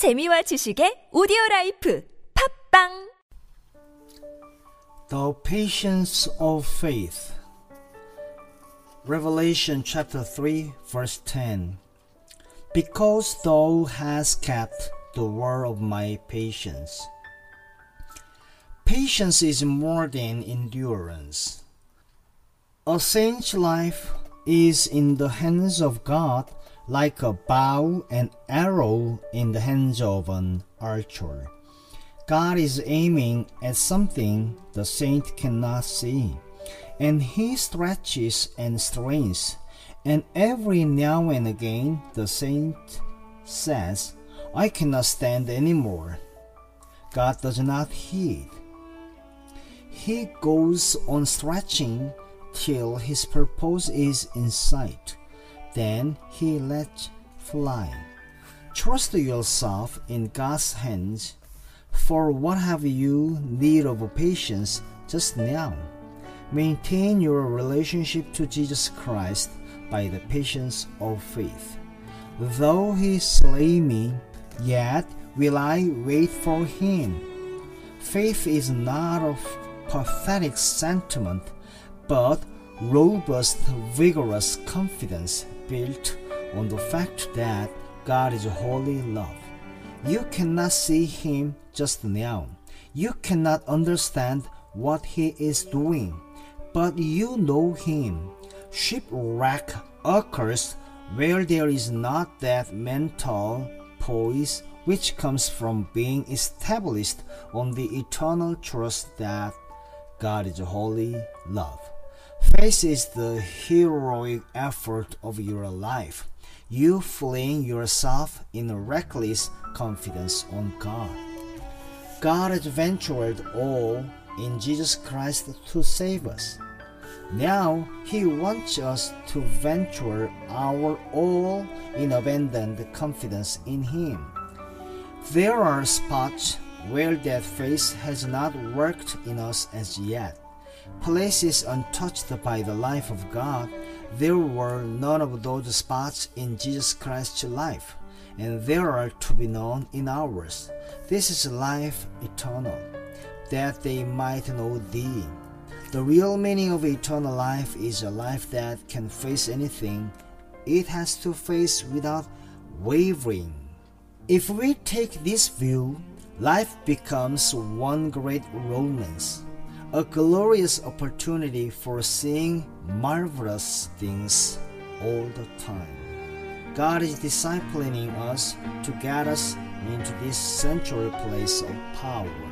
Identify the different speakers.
Speaker 1: 재미와 지식의 오디오 라이프 팝빵
Speaker 2: The patience of faith. Revelation chapter 3, verse 10. Because thou hast kept the word of my patience. Patience is more than endurance. A saint's life is in the hands of God like a bow and arrow in the hands of an archer. God is aiming at something the saint cannot see, and he stretches and strains, and every now and again the saint says, I cannot stand anymore. God does not heed. He goes on stretching till his purpose is in sight. Then he lets fly. Trust yourself in God's hands. For what have you need of patience just now? Maintain your relationship to Jesus Christ by the patience of faith. Though he slay me, yet will I wait for him. Faith is not a pathetic sentiment, but robust, vigorous confidence built on the fact that God is holy love. You cannot see Him just now. You cannot understand what He is doing, but you know Him. Shipwreck occurs where there is not that mental poise which comes from being established on the eternal trust that God is holy love. Faith is the heroic effort of your life. You fling yourself in reckless confidence on God. God has ventured all in Jesus Christ to save us. Now He wants us to venture our all in abandoned confidence in Him. There are spots where that faith has not worked in us as yet places untouched by the life of God, there were none of those spots in Jesus Christ's life, and there are to be none in ours. This is life eternal, that they might know Thee. The real meaning of eternal life is a life that can face anything it has to face without wavering. If we take this view, life becomes one great romance a glorious opportunity for seeing marvelous things all the time. God is disciplining us to get us into this central place of power.